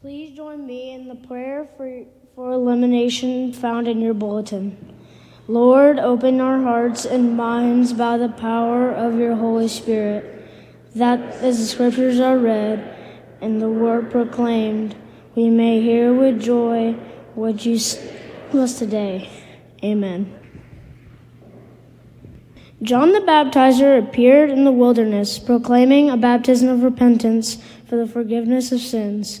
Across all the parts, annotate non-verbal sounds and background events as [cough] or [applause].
Please join me in the prayer for, for illumination found in your bulletin. Lord, open our hearts and minds by the power of your Holy Spirit, that as the scriptures are read and the word proclaimed, we may hear with joy what you us today. Amen. John the Baptizer appeared in the wilderness, proclaiming a baptism of repentance for the forgiveness of sins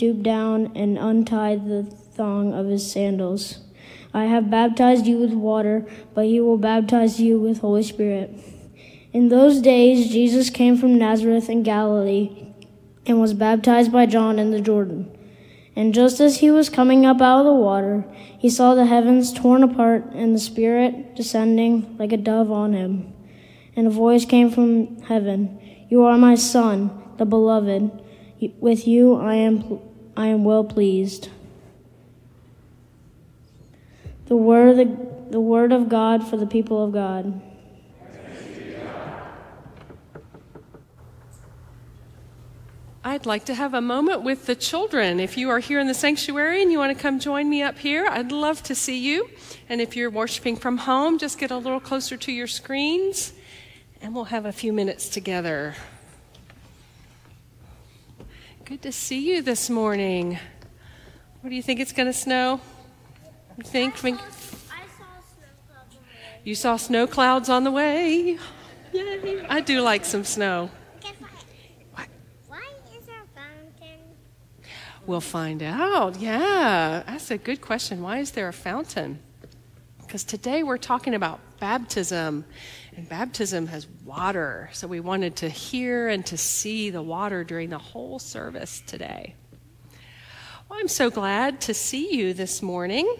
stooped down and untied the thong of his sandals. I have baptized you with water, but he will baptize you with Holy Spirit. In those days, Jesus came from Nazareth in Galilee and was baptized by John in the Jordan. And just as he was coming up out of the water, he saw the heavens torn apart and the Spirit descending like a dove on him. And a voice came from heaven You are my Son, the Beloved. With you I am I am well pleased. The word, the, the word of God for the people of God. I'd like to have a moment with the children. If you are here in the sanctuary and you want to come join me up here, I'd love to see you. And if you're worshiping from home, just get a little closer to your screens and we'll have a few minutes together. Good to see you this morning. What do you think it's going to snow? You think? I saw, I saw you saw snow clouds on the way. Yay! I do like some snow. What? Why is there a fountain? We'll find out. Yeah, that's a good question. Why is there a fountain? Because today we're talking about baptism. And baptism has water. So we wanted to hear and to see the water during the whole service today. Well, I'm so glad to see you this morning.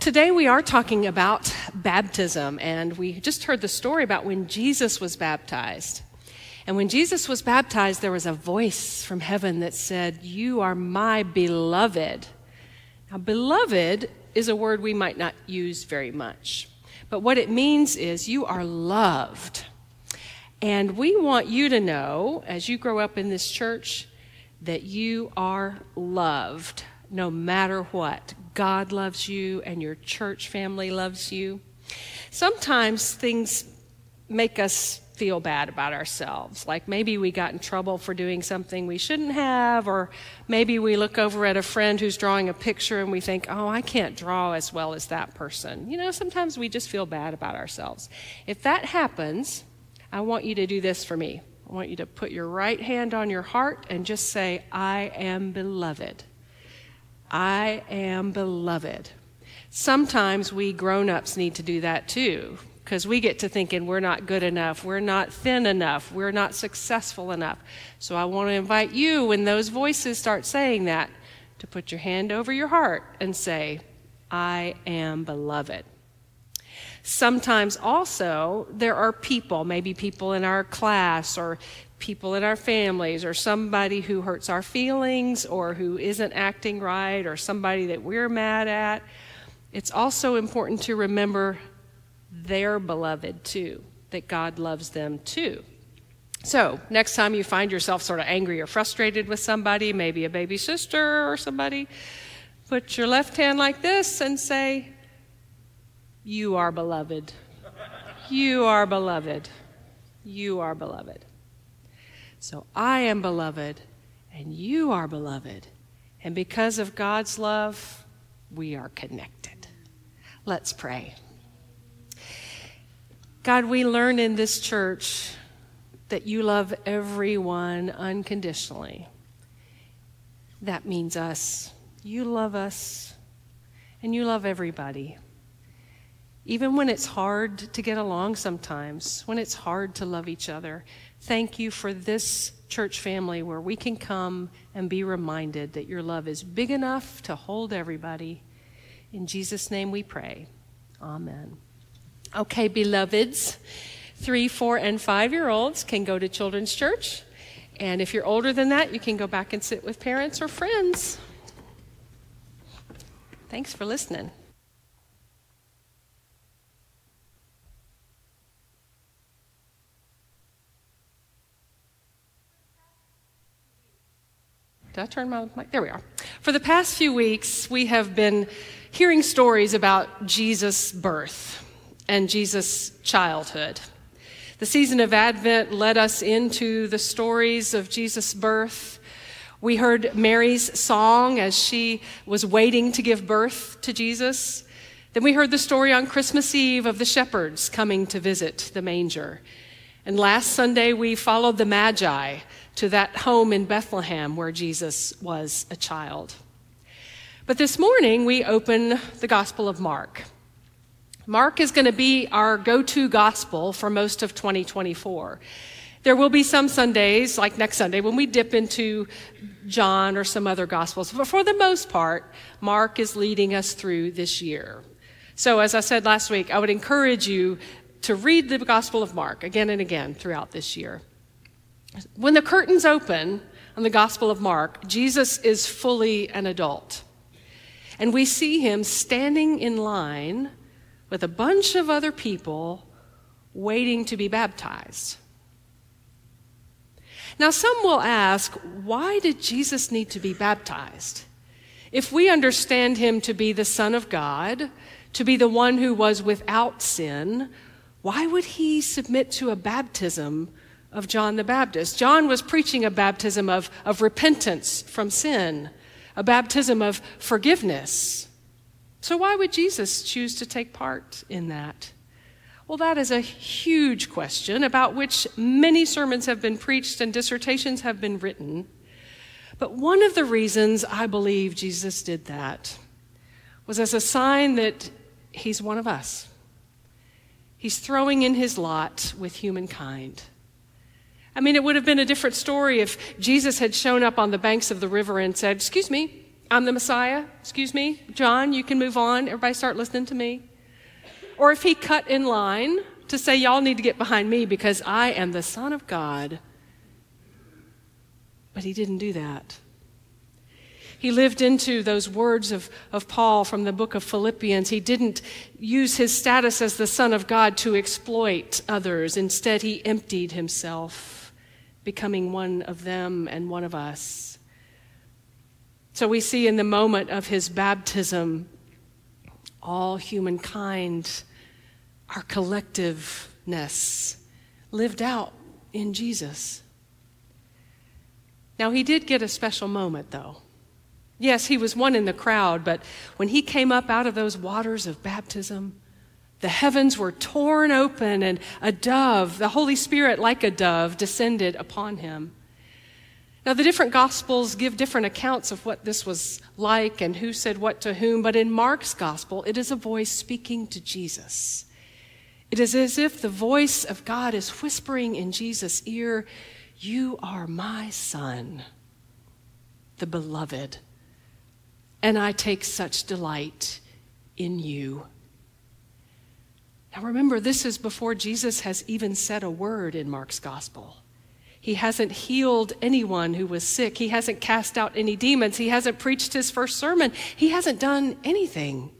Today we are talking about baptism, and we just heard the story about when Jesus was baptized. And when Jesus was baptized, there was a voice from heaven that said, You are my beloved. Now, beloved is a word we might not use very much. But what it means is you are loved. And we want you to know, as you grow up in this church, that you are loved no matter what. God loves you, and your church family loves you. Sometimes things make us feel bad about ourselves. Like maybe we got in trouble for doing something we shouldn't have, or maybe we look over at a friend who's drawing a picture and we think, oh, I can't draw as well as that person. You know, sometimes we just feel bad about ourselves. If that happens, I want you to do this for me. I want you to put your right hand on your heart and just say, I am beloved. I am beloved. Sometimes we grown ups need to do that too because we get to thinking we're not good enough, we're not thin enough, we're not successful enough. So I want to invite you, when those voices start saying that, to put your hand over your heart and say, I am beloved. Sometimes also, there are people, maybe people in our class or people in our families or somebody who hurts our feelings or who isn't acting right or somebody that we're mad at. It's also important to remember they're beloved too, that God loves them too. So, next time you find yourself sort of angry or frustrated with somebody, maybe a baby sister or somebody, put your left hand like this and say, You are beloved. You are beloved. You are beloved. So, I am beloved, and you are beloved. And because of God's love, we are connected. Let's pray. God, we learn in this church that you love everyone unconditionally. That means us. You love us, and you love everybody. Even when it's hard to get along sometimes, when it's hard to love each other, Thank you for this church family where we can come and be reminded that your love is big enough to hold everybody. In Jesus' name we pray. Amen. Okay, beloveds, three, four, and five year olds can go to children's church. And if you're older than that, you can go back and sit with parents or friends. Thanks for listening. Did I turn my mic? There we are. For the past few weeks, we have been hearing stories about Jesus' birth and Jesus' childhood. The season of Advent led us into the stories of Jesus' birth. We heard Mary's song as she was waiting to give birth to Jesus. Then we heard the story on Christmas Eve of the shepherds coming to visit the manger. And last Sunday, we followed the Magi to that home in Bethlehem where Jesus was a child. But this morning, we open the Gospel of Mark. Mark is going to be our go to gospel for most of 2024. There will be some Sundays, like next Sunday, when we dip into John or some other gospels. But for the most part, Mark is leading us through this year. So, as I said last week, I would encourage you to read the Gospel of Mark again and again throughout this year. When the curtains open on the Gospel of Mark, Jesus is fully an adult. And we see him standing in line with a bunch of other people waiting to be baptized. Now, some will ask, why did Jesus need to be baptized? If we understand him to be the Son of God, to be the one who was without sin, why would he submit to a baptism of John the Baptist. John was preaching a baptism of, of repentance from sin, a baptism of forgiveness. So, why would Jesus choose to take part in that? Well, that is a huge question about which many sermons have been preached and dissertations have been written. But one of the reasons I believe Jesus did that was as a sign that he's one of us. He's throwing in his lot with humankind. I mean, it would have been a different story if Jesus had shown up on the banks of the river and said, Excuse me, I'm the Messiah. Excuse me, John, you can move on. Everybody start listening to me. Or if he cut in line to say, Y'all need to get behind me because I am the Son of God. But he didn't do that. He lived into those words of, of Paul from the book of Philippians. He didn't use his status as the Son of God to exploit others. Instead, he emptied himself becoming one of them and one of us. So we see in the moment of his baptism, all humankind, our collectiveness, lived out in Jesus. Now, he did get a special moment, though. Yes, he was one in the crowd, but when he came up out of those waters of baptism, the heavens were torn open, and a dove, the Holy Spirit, like a dove, descended upon him. Now, the different Gospels give different accounts of what this was like and who said what to whom, but in Mark's Gospel, it is a voice speaking to Jesus. It is as if the voice of God is whispering in Jesus' ear, You are my Son, the beloved, and I take such delight in you. Now remember, this is before Jesus has even said a word in Mark's gospel. He hasn't healed anyone who was sick. He hasn't cast out any demons. He hasn't preached his first sermon. He hasn't done anything.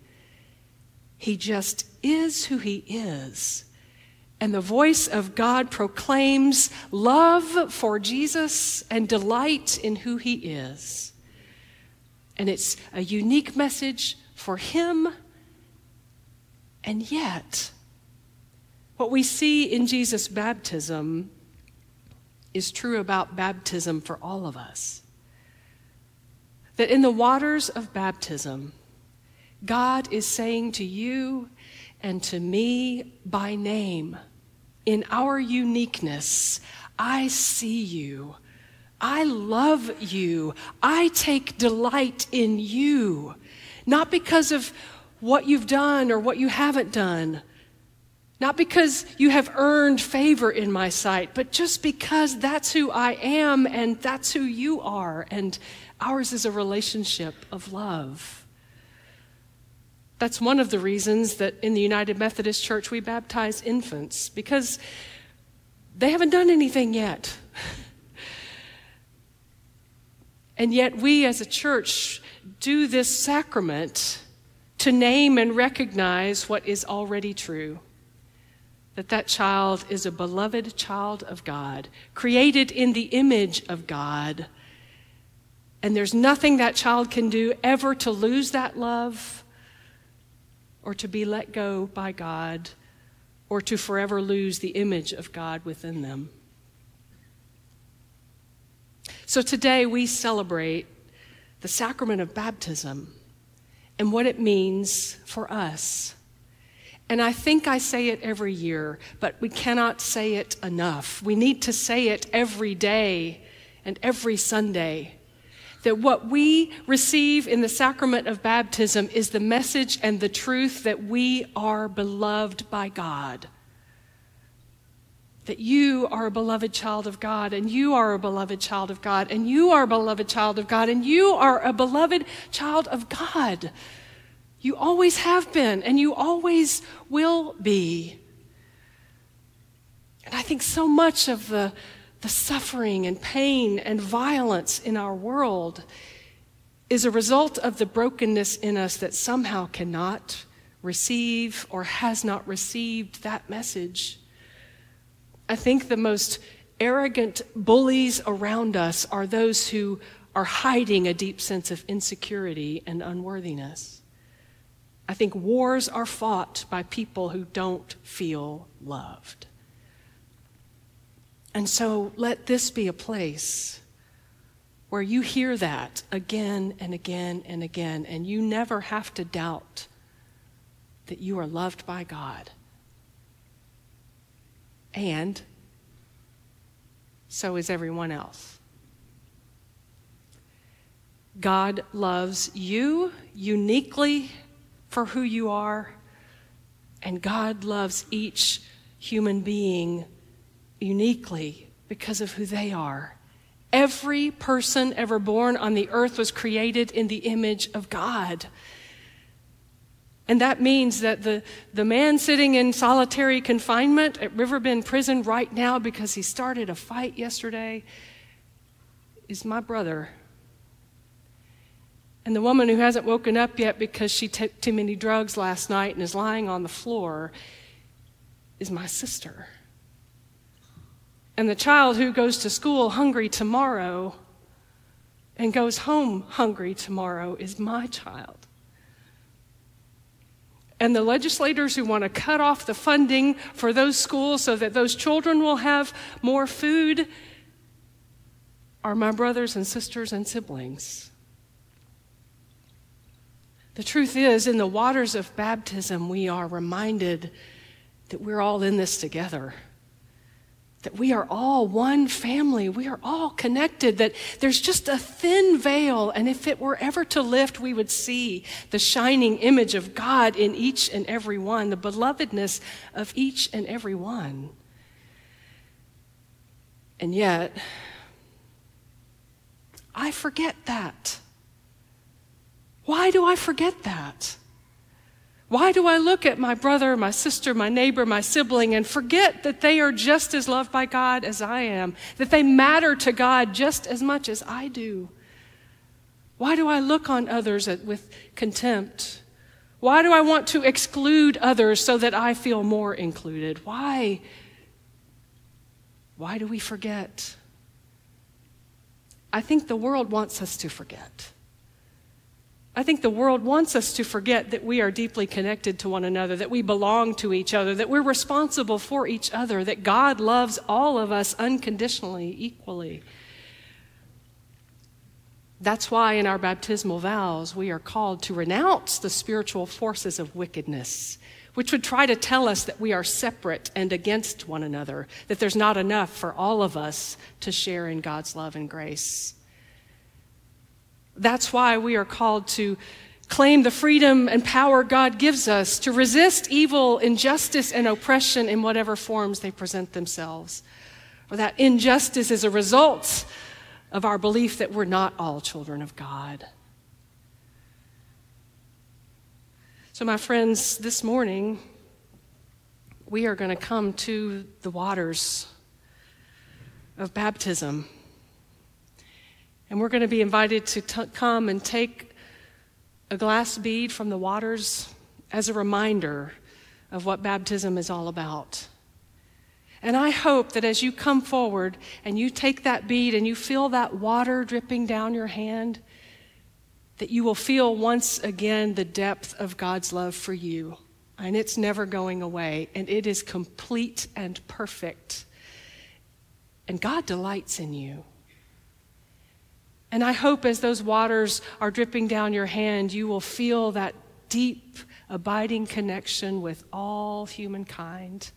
He just is who he is. And the voice of God proclaims love for Jesus and delight in who he is. And it's a unique message for him. And yet, what we see in Jesus' baptism is true about baptism for all of us. That in the waters of baptism, God is saying to you and to me by name, in our uniqueness, I see you. I love you. I take delight in you. Not because of what you've done or what you haven't done, Not because you have earned favor in my sight, but just because that's who I am and that's who you are. And ours is a relationship of love. That's one of the reasons that in the United Methodist Church we baptize infants, because they haven't done anything yet. [laughs] and yet, we as a church do this sacrament to name and recognize what is already true that that child is a beloved child of God, created in the image of God. And there's nothing that child can do ever to lose that love or to be let go by God or to forever lose the image of God within them. So today we celebrate the sacrament of baptism and what it means for us and I think I say it every year, but we cannot say it enough. We need to say it every day and every Sunday. That what we receive in the sacrament of baptism is the message and the truth that we are beloved by God. That you are a beloved child of God, and you are a beloved child of God, and you are a beloved child of God, and you are a beloved child of God. You always have been, and you always will be. And I think so much of the, the suffering and pain and violence in our world is a result of the brokenness in us that somehow cannot receive or has not received that message. I think the most arrogant bullies around us are those who are hiding a deep sense of insecurity and unworthiness. I think wars are fought by people who don't feel loved. And so let this be a place where you hear that again and again and again, and you never have to doubt that you are loved by God. And so is everyone else. God loves you uniquely for who you are. And God loves each human being uniquely because of who they are. Every person ever born on the earth was created in the image of God. And that means that the, the man sitting in solitary confinement at Riverbend Prison right now because he started a fight yesterday is my brother and the woman who hasn't woken up yet because she took too many drugs last night and is lying on the floor is my sister. And the child who goes to school hungry tomorrow and goes home hungry tomorrow is my child. And the legislators who want to cut off the funding for those schools so that those children will have more food are my brothers and sisters and siblings. The truth is, in the waters of baptism, we are reminded that we're all in this together. That we are all one family. We are all connected. That there's just a thin veil. And if it were ever to lift, we would see the shining image of God in each and every one, the belovedness of each and every one. And yet, I forget that. Why do I forget that? Why do I look at my brother, my sister, my neighbor, my sibling and forget that they are just as loved by God as I am, that they matter to God just as much as I do? Why do I look on others with contempt? Why do I want to exclude others so that I feel more included? Why? Why do we forget? I think the world wants us to forget. I think the world wants us to forget that we are deeply connected to one another, that we belong to each other, that we're responsible for each other, that God loves all of us unconditionally, equally. That's why in our baptismal vows we are called to renounce the spiritual forces of wickedness, which would try to tell us that we are separate and against one another, that there's not enough for all of us to share in God's love and grace. That's why we are called to claim the freedom and power God gives us to resist evil, injustice, and oppression in whatever forms they present themselves. Or that injustice is a result of our belief that we're not all children of God. So, my friends, this morning, we are going to come to the waters of baptism. And we're going to be invited to t- come and take a glass bead from the waters as a reminder of what baptism is all about. And I hope that as you come forward and you take that bead and you feel that water dripping down your hand, that you will feel once again the depth of God's love for you. And it's never going away, and it is complete and perfect. And God delights in you. And I hope as those waters are dripping down your hand, you will feel that deep, abiding connection with all humankind.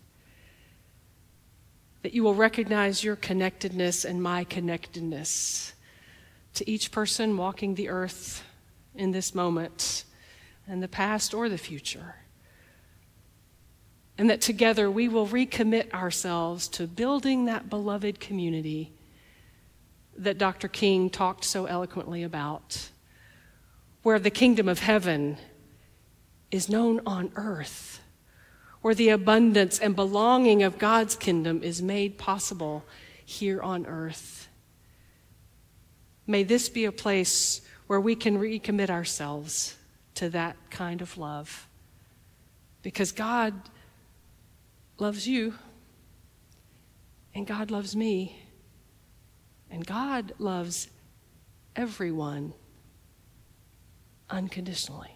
That you will recognize your connectedness and my connectedness to each person walking the earth in this moment, in the past or the future. And that together we will recommit ourselves to building that beloved community that Dr. King talked so eloquently about, where the kingdom of heaven is known on earth, where the abundance and belonging of God's kingdom is made possible here on earth. May this be a place where we can recommit ourselves to that kind of love. Because God loves you, and God loves me. And God loves everyone unconditionally.